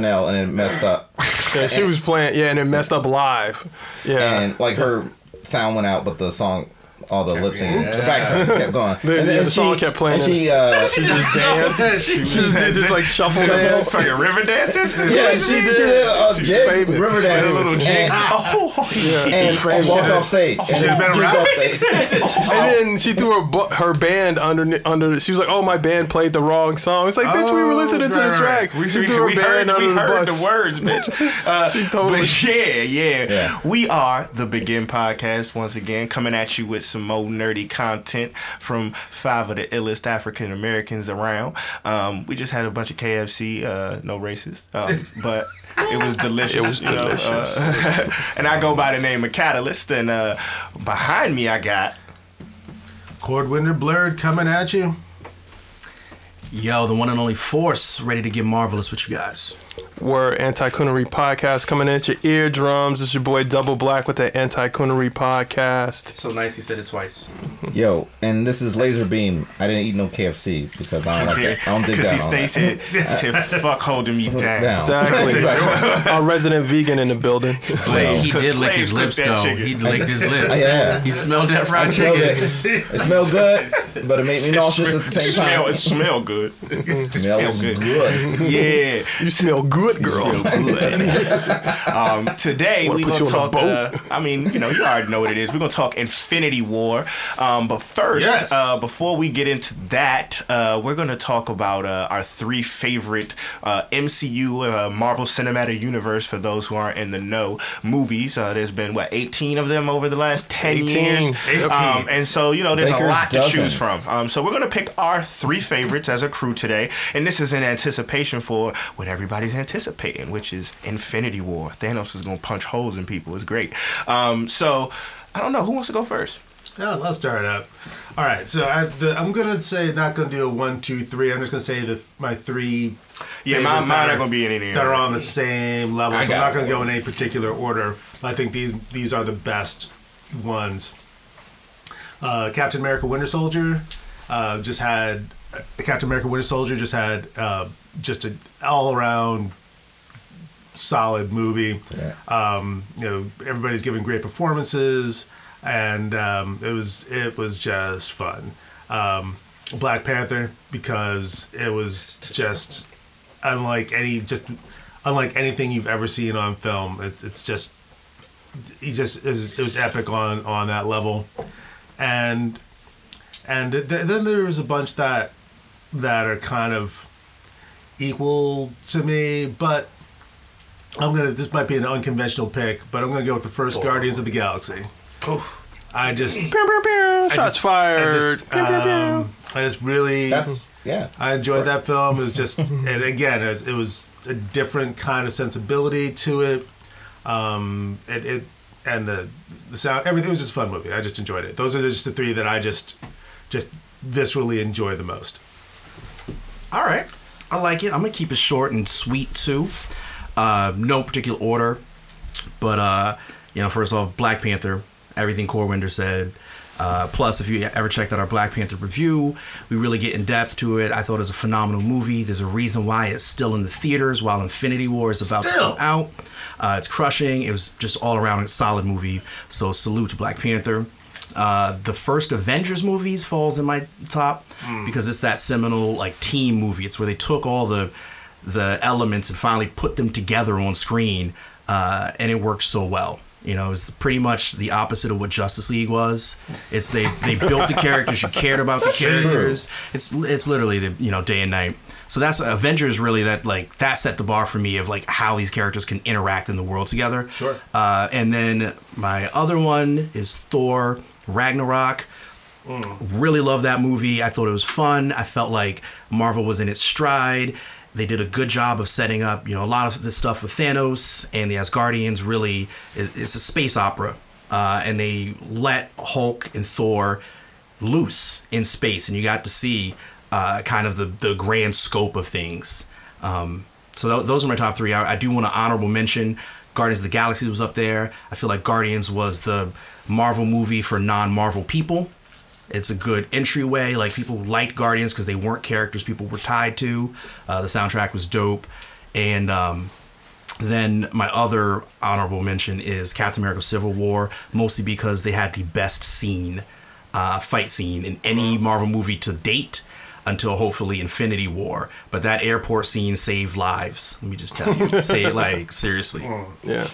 Chanel and it messed up. Yeah, she was playing. Yeah, and it messed up live. Yeah. and like her sound went out, but the song, all the lip syncing, the backtrack kept going. The- and yeah, the song kept playing And she, uh, she just danced. She She just did this like shuffle dance. fucking river dancing. yeah, she did, she did a She's jig, famous. river She's dance, famous. little jig. and, Oh, Yeah. and, and walked off stage. and should've been a jigged rapper. off. And then she threw her bu- her band under under. She was like, "Oh, my band played the wrong song." It's like, bitch, we were listening to the track. right. We, she we, threw her we heard, band we under the heard bus. the words, bitch. Uh, She totally- But yeah, yeah, Yeah. We are the Begin Podcast once again, coming at you with some more nerdy content from five of the illest African Americans around. Um, we just had a bunch of KFC, uh, no racist, um, but. It was delicious. It was you know, delicious. uh, and I go by the name of Catalyst. And uh, behind me, I got Cordwinder Blurred coming at you. Yo, the one and only Force, ready to get marvelous with you guys. We're Anti Coonery Podcast coming at your eardrums. It's your boy Double Black with the Anti Coonery Podcast. So nice he said it twice. Yo, and this is Laser Beam. I didn't eat no KFC because I don't like that. I don't dig because that. he stayed said, said fuck holding me down. down. Exactly. Our resident vegan in the building. Slave, he did lick his lips though. chicken. He licked his lips. Yeah. He smelled that I fried smelled chicken. it. It smelled good, but it made me nauseous at the same smell, time. It smell good. It smells good. good. Yeah. You smell good, girl. Good. um, today we're gonna you talk. Uh, I mean, you know, you already know what it is. We're gonna talk Infinity War. Um, but first, Yes. uh, before we get into that, uh, we're gonna talk about uh, our three favorite uh, MCU uh, Marvel Cinematic Universe. For those who aren't in the know, movies. Uh, there's been what 18 of them over the last 10 18. years. 18. Um, and so you know, there's a Baker's lot to dozen. choose from. Um, so we're gonna pick our three favorites as a crew today, and this is in anticipation for what everybody's anticipating, which is Infinity War. Thanos is gonna punch holes in people. It's great. Um, so I don't know who wants to go first. Yeah, let's start it up. All right, so I, the, I'm gonna say not gonna do a one, two, three. I'm just gonna say the my three. Yeah, my- mine are, are gonna be in any that are order. on the same level. I so I'm not gonna go in any particular order. I think these these are the best ones. Uh, Captain America: Winter Soldier uh, just had Captain America: Winter Soldier just had uh, just an all around solid movie. Yeah. Um, you know, everybody's giving great performances, and um, it was it was just fun. Um, Black Panther because it was just unlike any just unlike anything you've ever seen on film. It, it's just he just it was, it was epic on on that level, and and th- then there was a bunch that that are kind of equal to me, but I'm gonna. This might be an unconventional pick, but I'm gonna go with the first Guardians of the Galaxy. I just, Pew, pew, pew. Shots just- I fired. just, Pew, pew, pew. um, I just really, That's yeah. I enjoyed that film. It was just, and again, it was, it was a different kind of sensibility to it. Um, it, it and the the sound, everything was just a fun movie. I just enjoyed it. Those are just the three that I just, just viscerally enjoy the most. All right. I like it. I'm gonna keep it short and sweet too. Uh, no particular order, but uh, you know, first off, Black Panther. Everything Corwinder said. Uh, plus, if you ever checked out our Black Panther review, we really get in depth to it. I thought it was a phenomenal movie. There's a reason why it's still in the theaters while Infinity War is about Still? to come out. Uh, it's crushing. It was just all around a solid movie. So salute to Black Panther. Uh, the first Avengers movies falls in my top because it's that seminal like team movie. It's where they took all the the elements and finally put them together on screen, uh, and it worked so well. You know, it's pretty much the opposite of what Justice League was. It's they they built the characters, you cared about the characters. It's it's literally the you know day and night. So that's Avengers really that like that set the bar for me of like how these characters can interact in the world together. Sure. Uh, and then my other one is Thor Ragnarok. Really love that movie. I thought it was fun. I felt like Marvel was in its stride. They did a good job of setting up, you know, a lot of the stuff with Thanos and the Asgardians. Really, it's a space opera, uh, and they let Hulk and Thor loose in space, and you got to see uh, kind of the the grand scope of things. Um, so th- those are my top three. I, I do want to honorable mention Guardians of the Galaxy was up there. I feel like Guardians was the Marvel movie for non-Marvel people. It's a good entryway. Like people liked Guardians because they weren't characters people were tied to. Uh, the soundtrack was dope, And um, then my other honorable mention is Captain America: Civil War, mostly because they had the best scene, uh, fight scene in any Marvel movie to date. Until hopefully Infinity War, but that airport scene saved lives. Let me just tell you, say it like seriously. Yeah.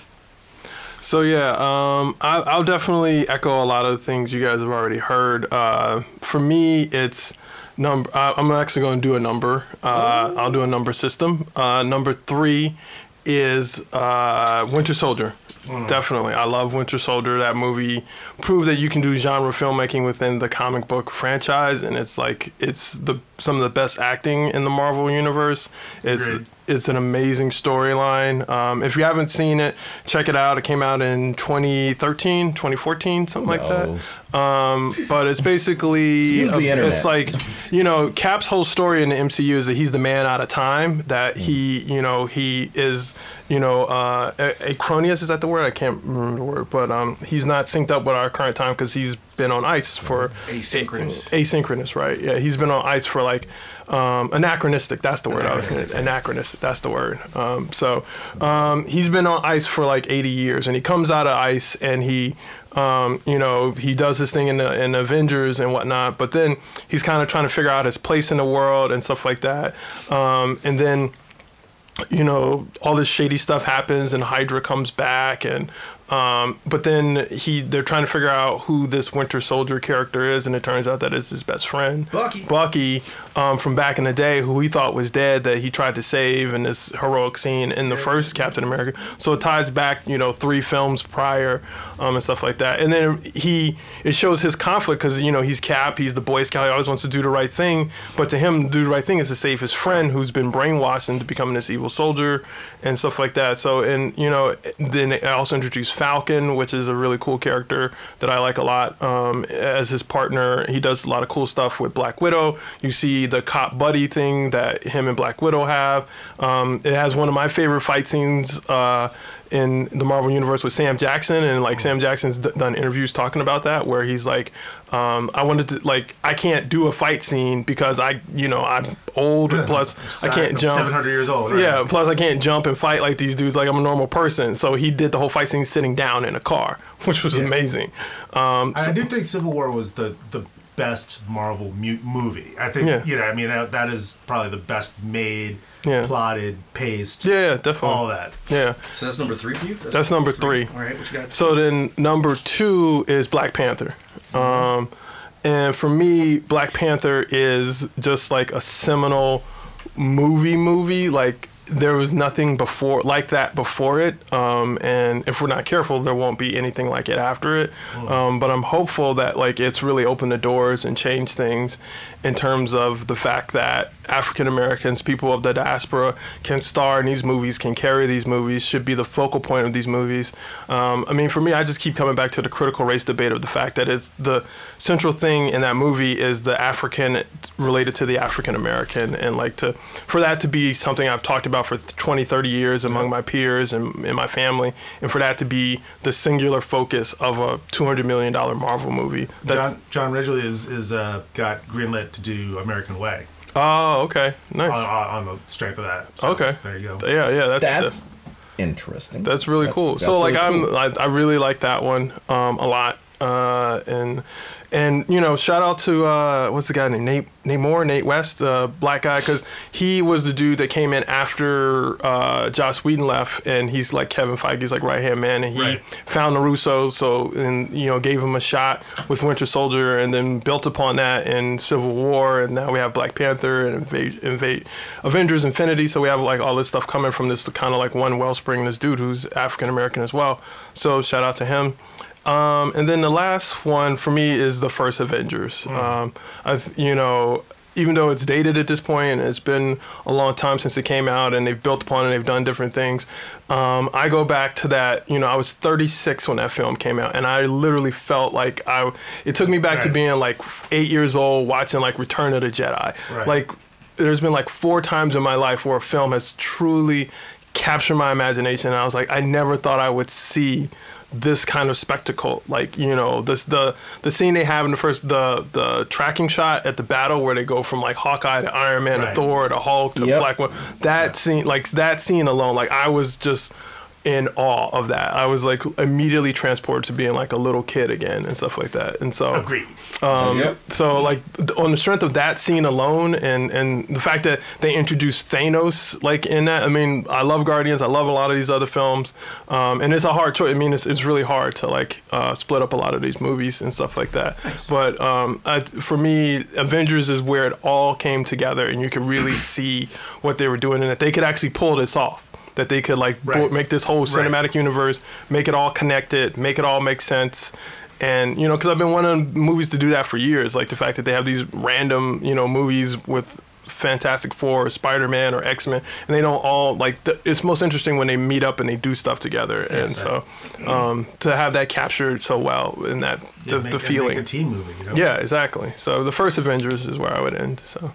So yeah, um, I, I'll definitely echo a lot of things you guys have already heard. Uh, for me, it's number. I, I'm actually going to do a number. Uh, I'll do a number system. Uh, number three is uh, Winter Soldier. Definitely, I love Winter Soldier. That movie proved that you can do genre filmmaking within the comic book franchise, and it's like it's the some of the best acting in the Marvel universe. It's Agreed. it's an amazing storyline. Um, if you haven't seen it, check it out. It came out in 2013, 2014, something like that. Um, but it's basically Use the internet. it's like you know Cap's whole story in the MCU is that he's the man out of time. That he you know he is you know uh, a- acronius is that the word? I can't remember the word, but um, he's not synced up with our current time because he's been on ice for Asynchronous. asynchronous, right? Yeah, he's been on ice for like um, anachronistic. That's the word I was going to anachronistic. That's the word. Um, so um, he's been on ice for like 80 years, and he comes out of ice and he. Um, you know, he does his thing in the in Avengers and whatnot, but then he's kind of trying to figure out his place in the world and stuff like that. Um, and then you know, all this shady stuff happens and Hydra comes back and um, but then he they're trying to figure out who this Winter Soldier character is and it turns out that it's his best friend. Bucky. Bucky um, from back in the day who he thought was dead that he tried to save in this heroic scene in the first Captain America. So it ties back, you know, three films prior um, and stuff like that. And then he it shows his conflict because you know he's Cap, he's the Boy Scout, he always wants to do the right thing, but to him, do the right thing is to save his friend who's been brainwashed into becoming this evil soldier and stuff like that. So and you know then it also introduced Falcon, which is a really cool character that I like a lot um, as his partner. He does a lot of cool stuff with Black Widow. You see the cop buddy thing that him and Black Widow have. Um, it has one of my favorite fight scenes. Uh, in the Marvel universe with Sam Jackson, and like Sam Jackson's d- done interviews talking about that, where he's like, um, "I wanted to like I can't do a fight scene because I, you know, I'm old. Plus, I can't jump. Seven hundred years old. Right? Yeah, plus I can't jump and fight like these dudes like I'm a normal person. So he did the whole fight scene sitting down in a car, which was amazing. Um, I do think Civil War was the the best Marvel mu- movie. I think Yeah. you know. I mean, that, that is probably the best made, Yeah. plotted, paced, yeah, yeah, definitely. all that. Yeah, So that's number three for you. that's number three. All right, what you got? So then number two is Black Panther. Um, and for me, Black Panther is just like a seminal movie movie. Like there was nothing before like that before it. Um, and if we're not careful, there won't be anything like it after it. Um, but I'm hopeful that like it's really opened the doors and changed things in terms of the fact that African Americans, people of the diaspora, can star in these movies, can carry these movies, should be the focal point of these movies. Um, I mean, for me, I just keep coming back to the critical race debate of the fact that it's the central thing in that movie is the African related to the African American, and like to for that to be something I've talked about for 20, 30 years among my peers and in my family, and for that to be the singular focus of a 200 million dollar Marvel movie. That's John John Ridley is is uh, got greenlit to do American Way oh, okay, nice. on, on the strength of that. So, Okay. there you go. Yeah, yeah, that's That's interesting. That's really That's- cool. that's so like really I'm cool. I, I really like that one um, a lot. Uh, and and you know shout out to uh, what's the guy named? Nate Nate Moore Nate West uh, black guy because he was the dude that came in after uh, Joss Whedon left and he's like Kevin Feige's like right hand man and he Right. found the Russos so and you know gave him a shot with Winter Soldier and then built upon that in Civil War and now we have Black Panther and invade, invade Avengers Infinity so we have like all this stuff coming from this kind of like one wellspring this dude who's African American as well. So shout out to him um, and then the last one for me is the first Avengers um, I th- you know even though it's dated at this point and it's been a long time since it came out and they've built upon it they've done different things um, i go back to that you know i was 36 when that film came out and i literally felt like i it took me back to being like eight years old watching like return of the jedi Right. like there's been like four times in my life where a film has truly captured my imagination. And I was like, I never thought I would see this kind of spectacle. Like you know, this the the scene they have in the first the the tracking shot at the battle where they go from like Hawkeye to Iron Man Right. to Thor to Hulk to Yep. Black Widow. That scene, like that scene alone, like I was just in awe of that. I was like immediately transported to being like a little kid again and stuff like that. And so Agreed. um, Yep. So like on the strength of that scene alone, and and the fact that they introduced Thanos like in that. I mean, I love Guardians. I love a lot of these other films, um, and it's a hard choice. I mean, it's, it's really hard to like uh, split up a lot of these movies and stuff like that. But um, I, for me, Avengers is where it all came together, and you could really see what they were doing, and that they could actually pull this off. That they could like bo- make this whole cinematic universe, make it all connected, make it all make sense. And you know, because I've been wanting movies to do that for years, like the fact that they have these random, you know, movies with Fantastic Four, or Spider Man, or X Men, and they don't all like. The, it's most interesting when they meet up and they do stuff together. and so, um, to have that captured so well in that the, make- the feeling, a team movie. You know? yeah, exactly. So the first Avengers is where I would end. So,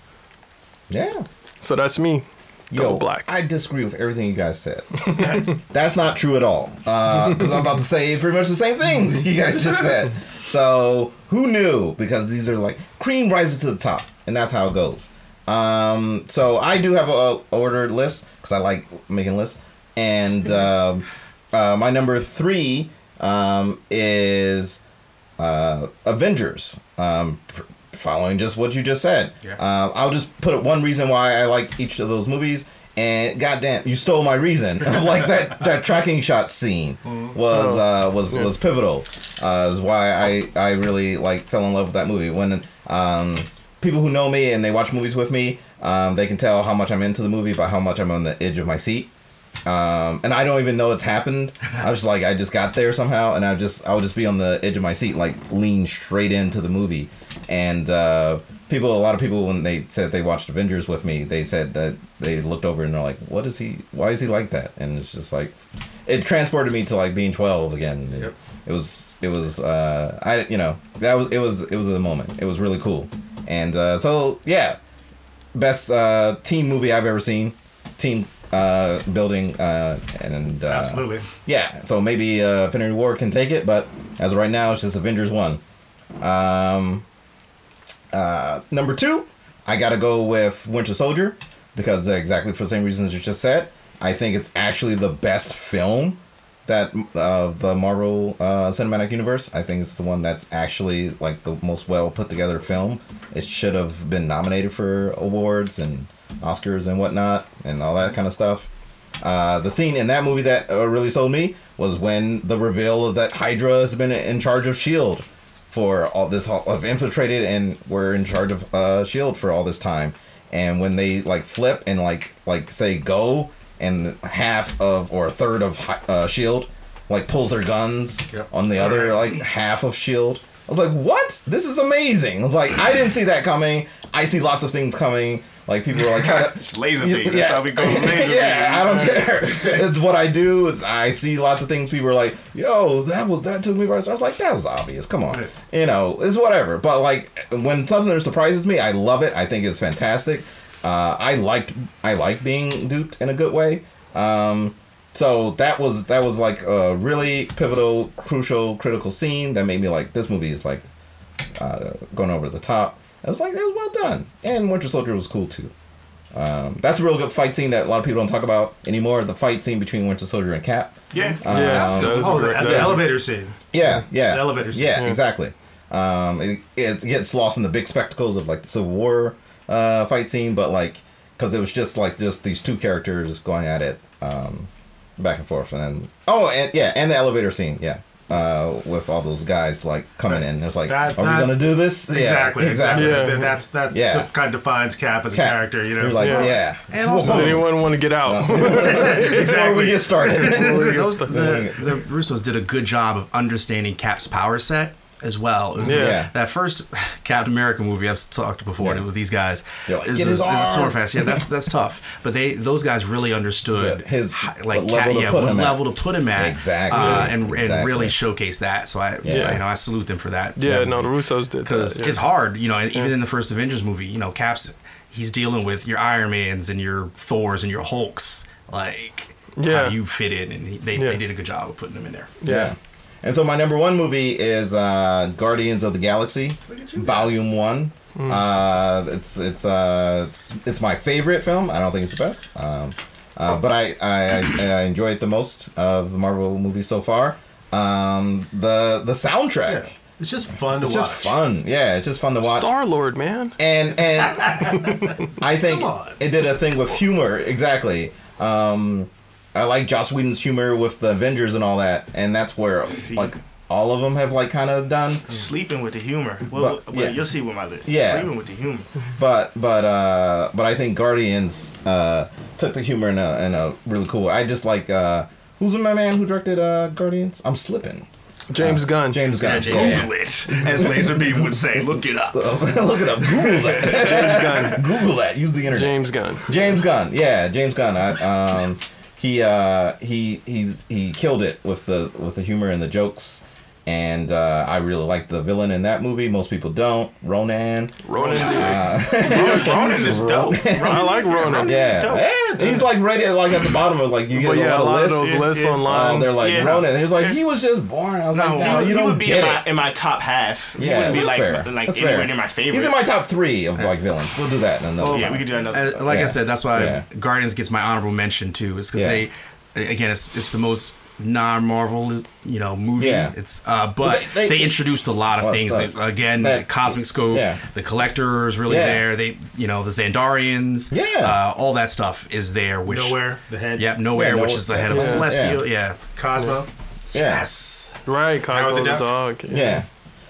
Yeah. so that's me. Yo, black. I disagree with everything you guys said. That's not true at all. Because I'm about to say pretty much the same things you guys just said. So who knew? Because these are like cream rises to the top, and that's how it goes. Um, so I do have a ordered list because I like making lists, and um, uh, my number three um, is uh, Avengers. Um, pr- following just what you just said. Yeah. Uh, I'll just put one reason why I like each of those movies. And goddamn, you stole my reason. like that, that tracking shot scene was uh, was was pivotal. Uh, is why I I really like fell in love with that movie. When um, people who know me and they watch movies with me, um, they can tell how much I'm into the movie by how much I'm on the edge of my seat um, and I don't even know it's happened. I was like, I just got there somehow, and I just, I would just be on the edge of my seat, like lean straight into the movie. And uh, people, a lot of people, when they said they watched Avengers with me, they said that they looked over and they're like, "What is he? Why is he like that?" And it's just like, it transported me to like being twelve again. It, Yep. it was, it was, uh, I, you know, that was, it was, it was a moment. It was really cool. And uh, so, yeah, best uh, team movie I've ever seen. Team uh, building uh, and uh, Absolutely. yeah. So maybe uh, Infinity War can take it, but as of right now, it's just Avengers one. Um, uh, number two, I gotta go with Winter Soldier because exactly for the same reasons you just said. I think it's actually the best film that of the Marvel uh, Cinematic Universe. I think it's the one that's actually like the most well put together film. It should have been nominated for awards and Oscars and whatnot and all that kind of stuff. Uh, the scene in that movie that uh, really sold me was when the reveal of that Hydra has been in charge of Shield for all this have infiltrated and were in charge of uh, Shield for all this time. And when they like flip and like like say go and half of or a third of uh, Shield like pulls their guns Yep. on the other like half of Shield. I was like, "What? This is amazing!" I was like, I didn't see that coming. I see lots of things coming. Like people were like, It's laser beam. That's how we go laser yeah, I don't care. it's what I do. Is I see lots of things. People are like, "Yo, that was that took me by surprise." I was like, "That was obvious. Come on." You know, it's whatever. But like when something surprises me, I love it. I think it's fantastic. Uh, I liked I like being duped in a good way. Um, so that was that was like a really pivotal, crucial, critical scene that made me like this movie is like uh, going over the top. I was like, that was well done, and Winter Soldier was cool too. Um, that's a real good fight scene that a lot of people don't talk about anymore. The fight scene between Winter Soldier and Cap. Yeah. yeah, Um, that was a Oh, the, the elevator scene. Yeah, yeah. The elevator scene. Yeah, Yeah. exactly. Um, it, it gets lost in the big spectacles of like the Civil War uh, fight scene, but like because it was just like just these two characters going at it um, back and forth, and then oh, and yeah, and the elevator scene, yeah. Uh, with all those guys like coming in, it's like, That- are that- we gonna do this? Exactly. yeah, Exactly. Yeah. That- That's that. Yeah. def- kind of defines Cap as a Cap. character. You know. They're like, Yeah. yeah. And also- Does anyone want to get out? Before we get started. Those, the, the Russos did a good job of understanding Cap's power set as well. It was Yeah. Yeah. That first Captain America movie I've talked before Yeah. with these guys. Like, is, "Get the- his is the arm." sword fast. Yeah, that's that's tough. But they those guys really understood Yeah, his- like what Cap, level to yeah, put what him at. level to put him at Exactly. uh, and and really showcase that. So I Yeah. you know I salute them for that. yeah, that no, the. Russos did because yeah. it's hard, you know. And even in the first Avengers movie, you know, Cap's he's dealing with your Iron Mans and your Thors and your Hulks, like Yeah. how you fit in, and he- they, Yeah. they did a good job of putting them in there. Yeah. And so my number one movie is uh, Guardians of the Galaxy, Volume One. Uh, it's it's uh it's, it's my favorite film. I don't think it's the best, um, uh, but I, I I enjoy it the most of the Marvel movies so far. Um, the the soundtrack, Yeah. It's just fun to watch. it's watch. just fun. Yeah, it's just fun to watch. Star Lord, man. and and I think it did a thing with humor exactly. Um, I like Joss Whedon's humor with the Avengers and all that, and that's where See. like all of them have like kind of done. Sleeping with the humor. Well, But- well, yeah. you'll see with my list. Yeah. Sleeping with the humor. But but uh, but I think Guardians uh, took the humor in a in a really cool. I just like uh, who's my man who directed uh, Guardians? I'm slipping. James Gunn. James Gunn. Yeah, James- Google it, as Laserbeam would say. Look it up. Look it up. Google that. James Gunn. Google that. Use the internet. James Gunn. James Gunn, yeah, James Gunn. I, um, he uh, he he's he killed it with the with the humor and the jokes, and uh, I really like the villain in that movie. Most people don't. Ronan. Ronan. Ronan is dope. I like Ronan. Yeah, dope. yeah, he's like right at like at the bottom of like you get But a yeah, lot a of lot of lists. those Yeah, lists yeah. online. Oh, they're like Yeah. Ronan. He's like he was just born. I was like, no, he, you he don't would be get in my, it. in my top half. He Yeah, wouldn't be that's like fair. like That's anywhere fair. near my favorite. He's in my top three of like villains. We'll do that in another. yeah, time. we could do another. Uh, like I said, that's why Guardians gets my honorable mention too. Is because they, again, it's it's the most non-Marvel, you know, movie. Yeah. It's uh, but they- they, they- introduced a lot of Well, things. stuff. Again, That- the Cosmic Scope, Yeah. the Collector is really Yeah. there. They, you know, the Xandarians, Yeah. uh, all that stuff is there. Which Knowhere, the head. Yep, Knowhere, Yeah, which is the head of a yeah, celestial. Yeah. Cosmo. Yes. Right, Cosmo the the, Duck? dog. Yeah.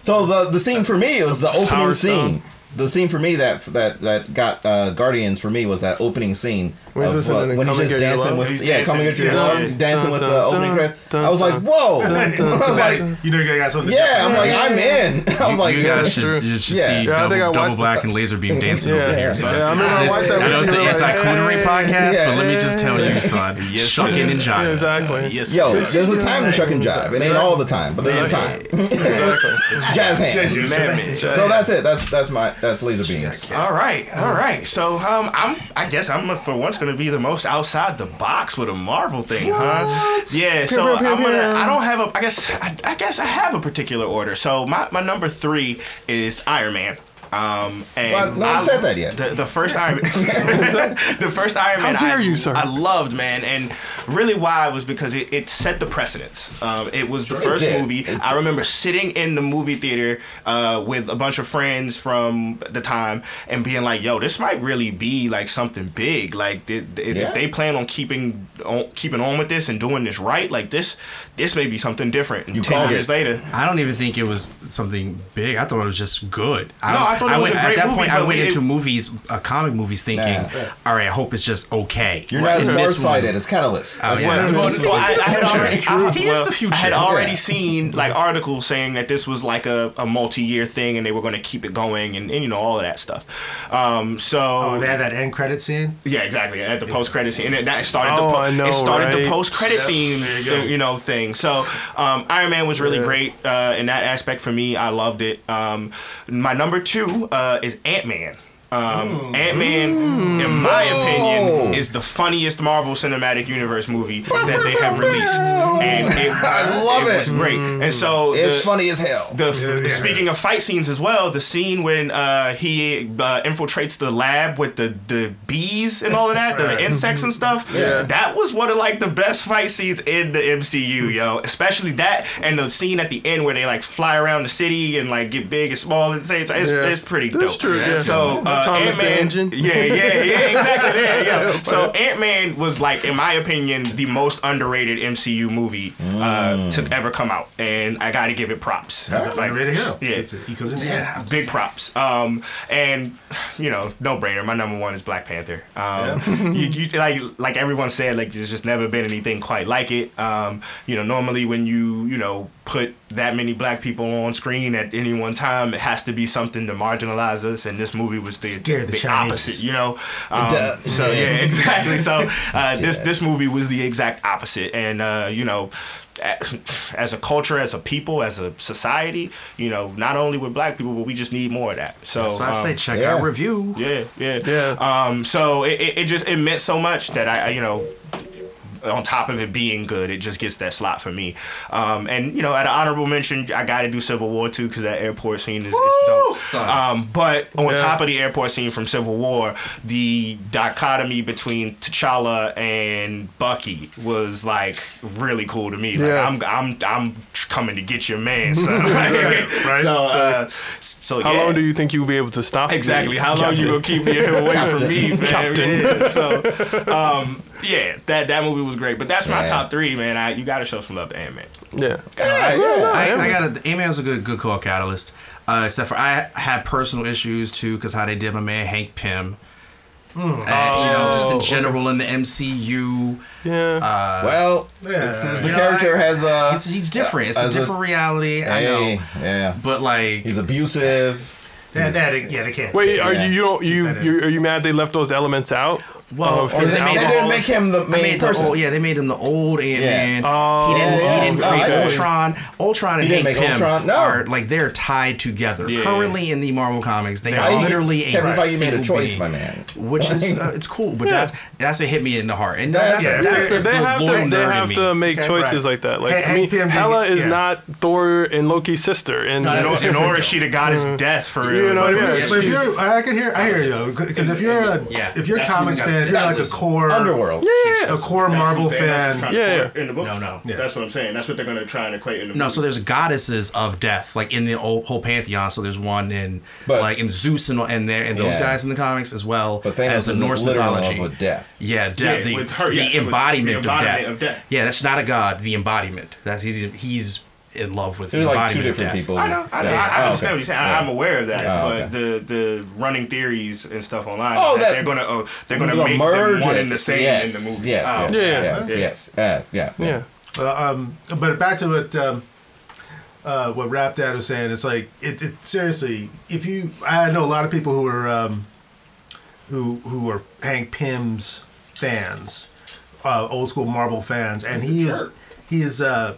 So the the scene for me was the opening Power scene. Stone. The scene for me that that that got uh, Guardians for me was that opening scene When he's of, listening when he's just and Get Your dancing with yeah, coming at your dancing, love, dancing with the Dun, opening credits. I was like, whoa! dun, dun, I was like, you know you got something. to yeah, I'm like, I'm in. I was like, you guys should, true. you should see Yeah, I think I double, double black and laser beam dancing over here. Yeah. I remember I that I know it's the video, anti-coonery podcast, but let me just tell you, son, Yes, shucking and Yeah, jiving. exactly. Yes. Yo, there's a time to shuck and jive. It ain't all the time, but there's a time. Exactly. Jazz hands. Man, man. So that's it. That's that's my that's laser beams. All right, all right. So um, I'm I guess I'm for once gonna be the most outside the box with a Marvel thing, huh? Yeah. So Pew, pew, pew, I'm gonna. pew. I don't have a. I guess I, I guess I have a particular order. So my, my number three is Iron Man. Um, and Well, no one I- said that yet. The, the first Iron, the first Iron Man. dare I, you, sir. I loved man, and really why was because it, it set the precedence. Um, it was the It first did. movie. It I remember sitting in the movie theater uh, with a bunch of friends from the time and being like, "Yo, this might really be like something big. Like, th- th- Yeah. if they plan on keeping on, keeping on with this and doing this right, like this, this may be something different." And You ten called years it. later, I don't even think it was something big. I thought it was just good. No, I thought it was went, a great At that movie, point, I went it- into movies, uh, comic movies, thinking, Nah. all right, I hope it's just okay. You're not as And this farsighted. one- It's catalyst. Oh, That's yeah. what it is. Well, well, I, I had already, I, He is well, the future. I had already Yeah. seen like articles saying that this was like a, a multi-year thing and they were going to keep it going and, and you know all of that stuff. Um, so Oh, they had that end credit scene. Yeah, exactly. At the post credit scene, and it, that started Oh, the po- know, it started the post credit theme, there you go. you know, thing. So um, Iron Man was really Yeah. great uh, in that aspect for me. I loved it. Um, my number two uh, is Ant Man. Um, Ant Man, in my opinion, is the funniest Marvel Cinematic Universe movie that they have released, and it, I love it it. was great. And so It's the- funny as hell. the Yeah, yeah. speaking of fight scenes as well, the scene when uh, he uh, infiltrates the lab with the, the bees and all of that, the, Right. insects and stuff. Yeah. that was one of like the best fight scenes in the MCU, yo. Especially that and the scene at the end where they like fly around the city and like get big and small at the same time. It's, Yeah. it's pretty That's dope. true, yeah. So uh, Thomas the Ant-Man, Engine. yeah, yeah, yeah, exactly. Yeah, yeah. So Ant Man was like, in my opinion, the most underrated MCU movie uh, to ever come out, and I got to give it props. Like, ready to go. Yeah. It's, goes in Yeah, big props. Um, and you know, no brainer. My number one is Black Panther. Um, you, you like like everyone said, like there's just never been anything quite like it. Um, you know, normally when you you know put that many black people on screen at any one time, it has to be something to marginalize us, and this movie was the, Scare the the Chinese. opposite. You know, um, so yeah, exactly. So uh, this this movie was the exact opposite, and uh, you know. As a culture, as a people, as a society, you know, not only with black people, but we just need more of that. So So I say, um, check yeah. our review. yeah, yeah, Yeah. Um, so it, it, it just it meant so much that I, I, you know, on top of it being good, it just gets that slot for me. Um, and you know, at an honorable mention, I got to do Civil War too because that airport scene is, is dope. son. Um, but on Yeah. top of the airport scene from Civil War, the dichotomy between T'Challa and Bucky was like really cool to me. Like Yeah. I'm I'm I'm coming to get your man, son. Right, right. So, uh, so How yeah. long do you think you'll be able to stop? Exactly. me, How long you gonna keep me away from me, man? Captain. Yeah. So, um, yeah, that that movie was great. But that's my Yeah. top three, man. I, you gotta show some love to Ant Man. Yeah. Yeah, yeah. I, I got a Ant Man was a good good call catalyst. Uh, except for I had personal issues too because how they did my man Hank Pym. And, you know, just in Oh, general in the MCU, Yeah. uh, Well, Yeah. the You know, character I- has a. he's, he's different. It's a as different reality. I Hey, know, yeah. but like, He's abusive. Yeah, they, yeah, they can't. Wait, are yeah. you you don't you, you are you mad they left those elements out? Well, of or his they made They didn't make him the main made the person. old, yeah, they made him the old Ant Man. Oh. he didn't. Yeah. He didn't No, create I. Ultron. Ultron and He didn't Hank Pym Ultron, no. are like they're tied together. Yeah. Currently in the Marvel comics, they They are are. literally a Kevin Feige made a choice, being, my man. which is uh, it's cool. But Yeah. that's that's what hit me in the heart. And That's- that's, Yeah, that's they- the, they the have to they have to make Okay, choices right. like that. Like Hey, I mean, Pym Hela is not Thor and Loki's sister, and No, And, that's or, and different, or though. is she the goddess death for real? You But- if you're, I can hear, I hear you because if you're a, if you're a comics fan, if you're like a core Underworld. yeah, a core Marvel fan, Yeah, In the books. No, no. Yeah. That's what I'm saying. That's what they're gonna try and equate in the No, movie. so there's goddesses of death, like in the old, whole pantheon. So there's one in But- like in Zeus and and there and those Yeah. guys in the comics as well But Thanos as the is Norse literally in love mythology. with death. Yeah, death. Yeah, the, with her, the yeah, with embodiment, of, death. of death. Yeah, that's not a god. The embodiment. That's he's he's in love with They're the like embodiment two different death. people. I know, I know, Yeah. I, I Oh, understand okay. what you're saying. Yeah. I, I'm aware of that, Oh, but okay. the the running theories and stuff online Oh, that, that- they're gonna uh, they're gonna They'll make merge them one it. and the same yes, in the movie. Yes, Oh, yes, Yeah. yes, Yeah. yes. Uh, yeah, yeah. Uh, um, but back to what um, uh, what Rap Dad was saying. It's like it, it seriously. If you, I know a lot of people who are um, who who are Hank Pym's fans, uh, old school Marvel fans, and he is he is uh,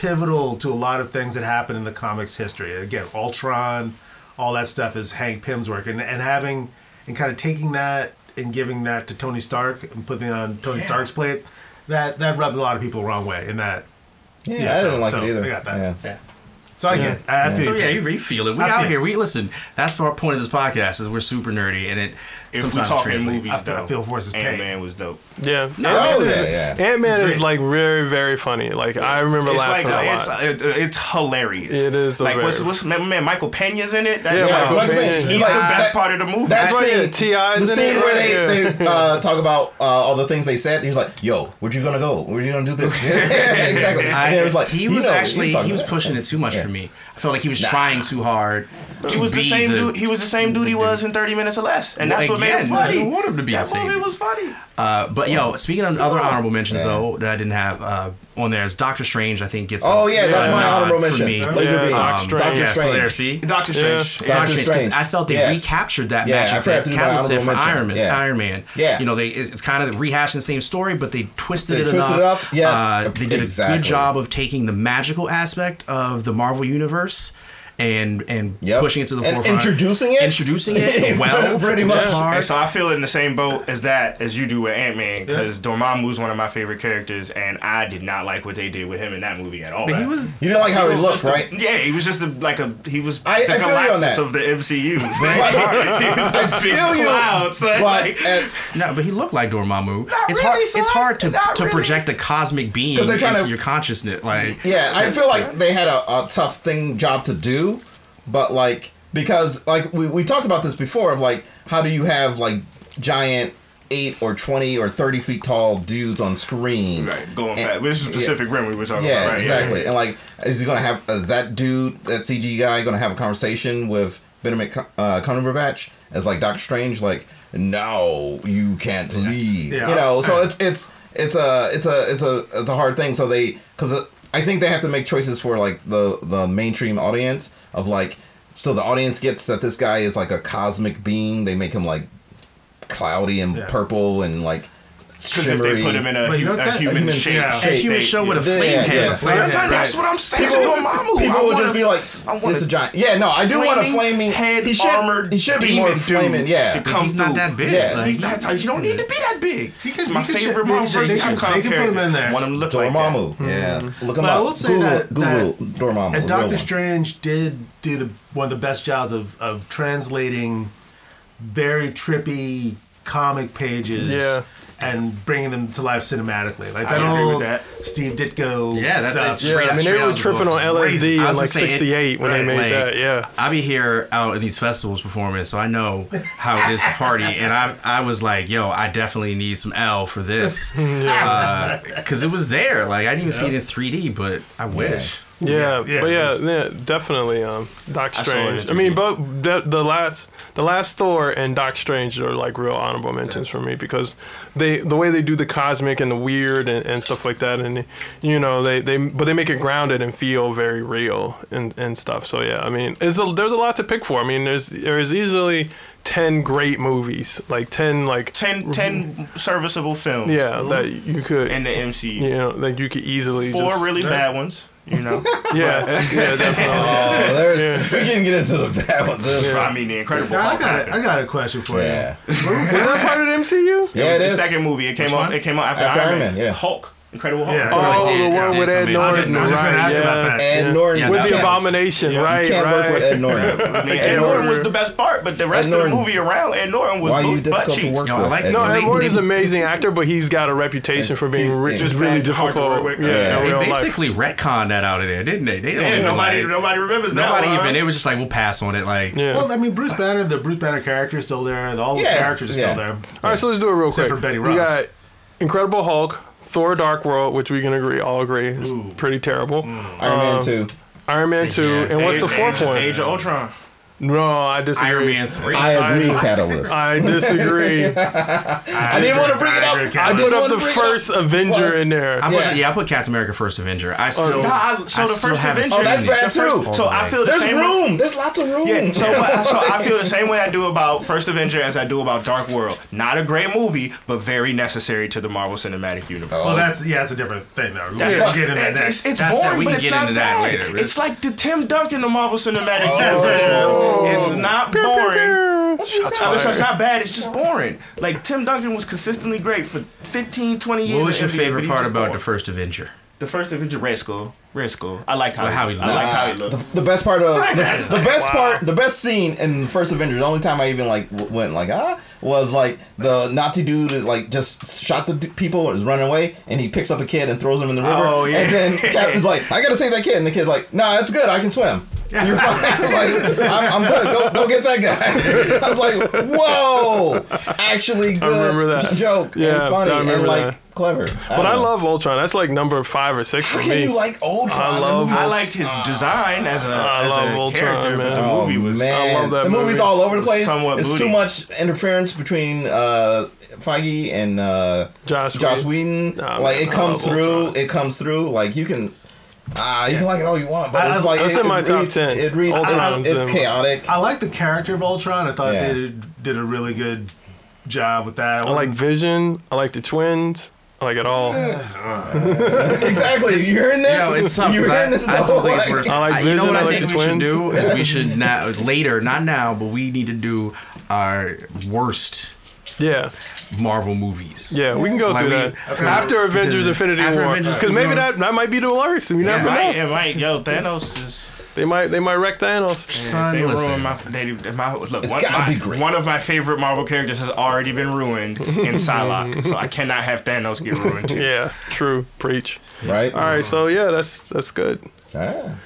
pivotal to a lot of things that happen in the comics history. Again, Ultron, all that stuff is Hank Pym's work, and and having and kind of taking that and giving that to Tony Stark and putting it on Tony Stark's plate. That that rubbed a lot of people the wrong way in that Yeah, Yeah, I so- didn't like so it either. I got that. Yeah. Yeah. So I get, I, I feel So yeah, you, you feel it. We I out feel- here. We listen. That's the point of this podcast is we're super nerdy, and it If we sometimes talking translates. movies, I feel- I though, feel Force is Ant. Man was dope. Yeah, Oh, yeah, yeah. Ant Man is like very, very funny. Like I remember It's laughing uh, a it's lot. uh, it's hilarious. It is a like what's very- what's my man Michael Pena's in it. That, Yeah, that- Michael he's, Pena. he's Like, the best that- part of the movie. That's right, scene, yeah, T.I. 's the in scene it, where right, they, they uh, talk about uh, all the things they said. He was like, "Yo, where you gonna go? Where you gonna do this?" exactly. I, was like he was actually he was pushing it too much for me. I felt like he was trying too hard. He to was the be same dude. He was the same dude he was in Thirty Minutes or Less, and that's Well, what made again, him funny. I don't want him to be that the same movie dude. was funny. Uh, but yo, speaking of other honorable mentions Yeah. though that I didn't have uh, on there is Doctor Strange. I think gets. Oh yeah, a that's my nod honorable for mention. me. Laser Yeah, beam. Doc Um, Strange. Doctor yeah, so there, Strange. see. Doctor Strange. Doctor Doctor Strange, 'cause Strange. I felt they Yes. recaptured that Yeah, magic forgot that to do my Cavill said for. Iron Man. Yeah. Iron Man. Yeah. you know they it's, it's kind of rehashing the same story, but they twisted They it twisted enough. it up, yes, uh, they did a good job of taking the magical aspect of the Marvel universe. And and Yep. pushing it to the And forefront, introducing it? introducing it well, Pretty much. hard. And so I feel in the same boat as that as you do with Ant Man because Dormammu was one of my favorite characters, and I did not like what they did with him in that movie at all. But he was You didn't like how he was looked, just a- right? yeah, he was just a, like a he was I- the I feel you on Galactus that. of the MCU. Man. he was a feel you, so But like, No, but he looked like Dormammu. Not it's really, hard. son. It's hard to, Not to really. project a cosmic being into to- your consciousness. Like, Yeah, I feel like they had a, a tough thing job to do, but like because like we, we talked about this before of like how do you have like giant eight or twenty or thirty feet tall dudes on screen? right, going And- fast. This is Pacific Rim we were talking Yeah, about, right? exactly. And like, is he gonna have is that dude, that CG guy, gonna have a conversation with Benedict Cum- uh, Cumberbatch as like Doctor Strange? Like, no, you can't leave. Yeah. You know, so it's it's it's a it's a it's a it's a hard thing. So they because I think they have to make choices for like the the mainstream audience of like. So the audience gets that this guy is like a cosmic being. They make him like cloudy and Yeah. purple and like Because if they put him in a, But you know a that- human human shape, shape. A they- human they- show with a yeah, flame yeah, head. yeah. That's, Yeah, that's right. what I'm saying. It's Dormammu. People I would want just be like, I want "This is a giant." Yeah, no, I do want a flaming head He should, armored he should be more demon dude flaming. Yeah, to come He's not through. that big. Yeah. like, He's not. You don't need to be that big. He can- He's my he can favorite shit- Marvel they- versus they can- Capcom they can put him character. in there. Want him to look like that. Dormammu. Yeah, mm-hmm. look him But I up. will say Google, that- Google that- Dormammu. And real Doctor one. Strange did do the one of the best jobs of, of translating very trippy comic pages Yeah. And bringing them to life cinematically. Like I that agree with that. Steve Ditko Yeah, that's stuff. Straight Yeah, I mean, they were tripping on LSD Crazy. In like gonna say, it- '68 when they made like, that. Yeah. I be here out at these festivals performing, so I know how it is to party. And I, I was like, yo, I definitely need some L for this, because uh, it was there. Like I didn't even see it in 3D, but I wish. Yeah, Yeah, but yeah, yeah, definitely. Um, Doc I saw it Strange. in I mean, 3D. but the, the last, the last Thor and Doc Strange are like real honorable mentions for me because they, the way they do the cosmic and the weird and, and stuff like that, and you know, they, they, but they make it grounded and feel very real and, and stuff. So yeah, I mean, it's a, there's a lot to pick for. I mean, there's there's easily ten great movies, like ten like 10, 10 serviceable films. yeah that you could, In the MCU. you know, like you could easily Four just, really bad ones. You know. yeah, yeah, definitely. Oh, there's, Yeah. we can get into the bad ones. I mean, the Incredible Now, I Hulk. got happened. I got a question for Yeah, Is that part of the MCU? yeah, it was it the second movie. It came out. one? It came out after, After Iron Iron Man. Man, yeah. Hulk. Incredible Hulk. Yeah. Oh, did- the one did with Ed in. I was just, I was just gonna right? ask about that. Ed Yeah. Norton Yeah, With the was- abomination, Yeah. right? You can't right. work with Ed Norton. I mean, Ed Ed Norton Norton. was the best part, but the rest of the movie around Ed Norton was Why are you boot- butt cheeks. work Yo, I like- Ed No, They- Ed Norton? Norton's they- an amazing actor, but he's got a reputation for being He's- re- just really bad, hard to difficult. Yeah, Yeah. They real life. basically retconned that out of there, didn't they? They don't nobody, nobody remembers that. nobody even. huh? They were just like, we'll pass on it. Like, Well, I mean, Bruce Banner, the Bruce Banner character is still there. All the Yes, characters are still there. All right, so let's do it real Except quick. for Betty Ross. Incredible Hulk, Thor: Dark World, which we can agree, all agree, is Ooh. pretty terrible. Iron Man Um, two. Iron Man two, Yeah. and what's Age- the fourth Age- one? Age of Ultron. No, I disagree. Iron Man three. I agree, I- Catalyst. I disagree. I didn't want to bring it up. I I I put up the to bring it up. first Avenger in there. I put, Yeah. yeah. I put Captain America First Avenger. I uh, still, Nah, I- so I the still first haven't Avenger- Oh, that's seen bad it. too. So I oh feel the There's same. way- room. There's lots of room. Yeah, so, so I feel the same way I do about First Avenger as I do about Dark World. Not a great movie, but very necessary to the Marvel Cinematic Universe. Oh. Well, that's yeah, that's a different thing though. That's we'll like- get into that it's, it's boring, but it's not bad. It's like the Tim Duncan, the Marvel Cinematic oh. Universe. It's not boring. Shots I mean, so fired. it's not bad. It's just boring. Like Tim Duncan was consistently great for 15, 20 years. What was your NBA, favorite part about boring. the first Avenger? The first Avenger, Red Skull. Red Skull. I liked how, Well, he, how he I looked. liked how he the, looked. the best part of the, That's the like, best wow. part the best scene in the first Avengers the only time I even like w- went like ah was like the Nazi dude is, like just shot the d- people was running away and he picks up a kid and throws him in the river Oh, yeah. and then Captain's like I gotta save that kid and the kid's like nah it's good I can swim you're fine like I'm, I'm good go, go get that guy I was like whoa actually good remember that. joke Yeah, and funny I remember and like that. clever But I love Ultron. That's like number five or six for how can me. you like Ultron I love- I liked his design as a, I as love a Ultron, character, but man. the Oh movie was man, I love that the movie's movie. all over the place. Somewhat it's booty. too much interference between uh, Feige and uh, Josh Josh Whedon. Whedon. Nah, like man, it comes through. Ultron. It comes through. Like you can. Ah, you can like it all you want, but I- it's like that's it, in my it top reads, 10. It reads. Ultron's It's, it's chaotic. I like the character of Ultron. I thought Yeah. they did, did a really good job with that. I like Vision. I like the twins. I like it all. exactly. You hearing this? No, it's tough. You 'cause I, hearing this? I It's don't all think it's worth. I like I- you know what I I like think the we should do is we should now later, not now, but we need to do our worst Yeah, Marvel movies. yeah. We can go Like through we- that Okay. after Avengers: Infinity after War. Because maybe that that might be the worst. We It never might, know. it might. Yo, Thanos is. They might they might wreck Thanos. Son, they listen. ruin my. They, my look, It's one, gotta my- be great. one of my favorite Marvel characters has already been ruined in Psylocke, so I cannot have Thanos get ruined too. Yeah, true. Preach. right. All right, so yeah, that's that's good. Ah.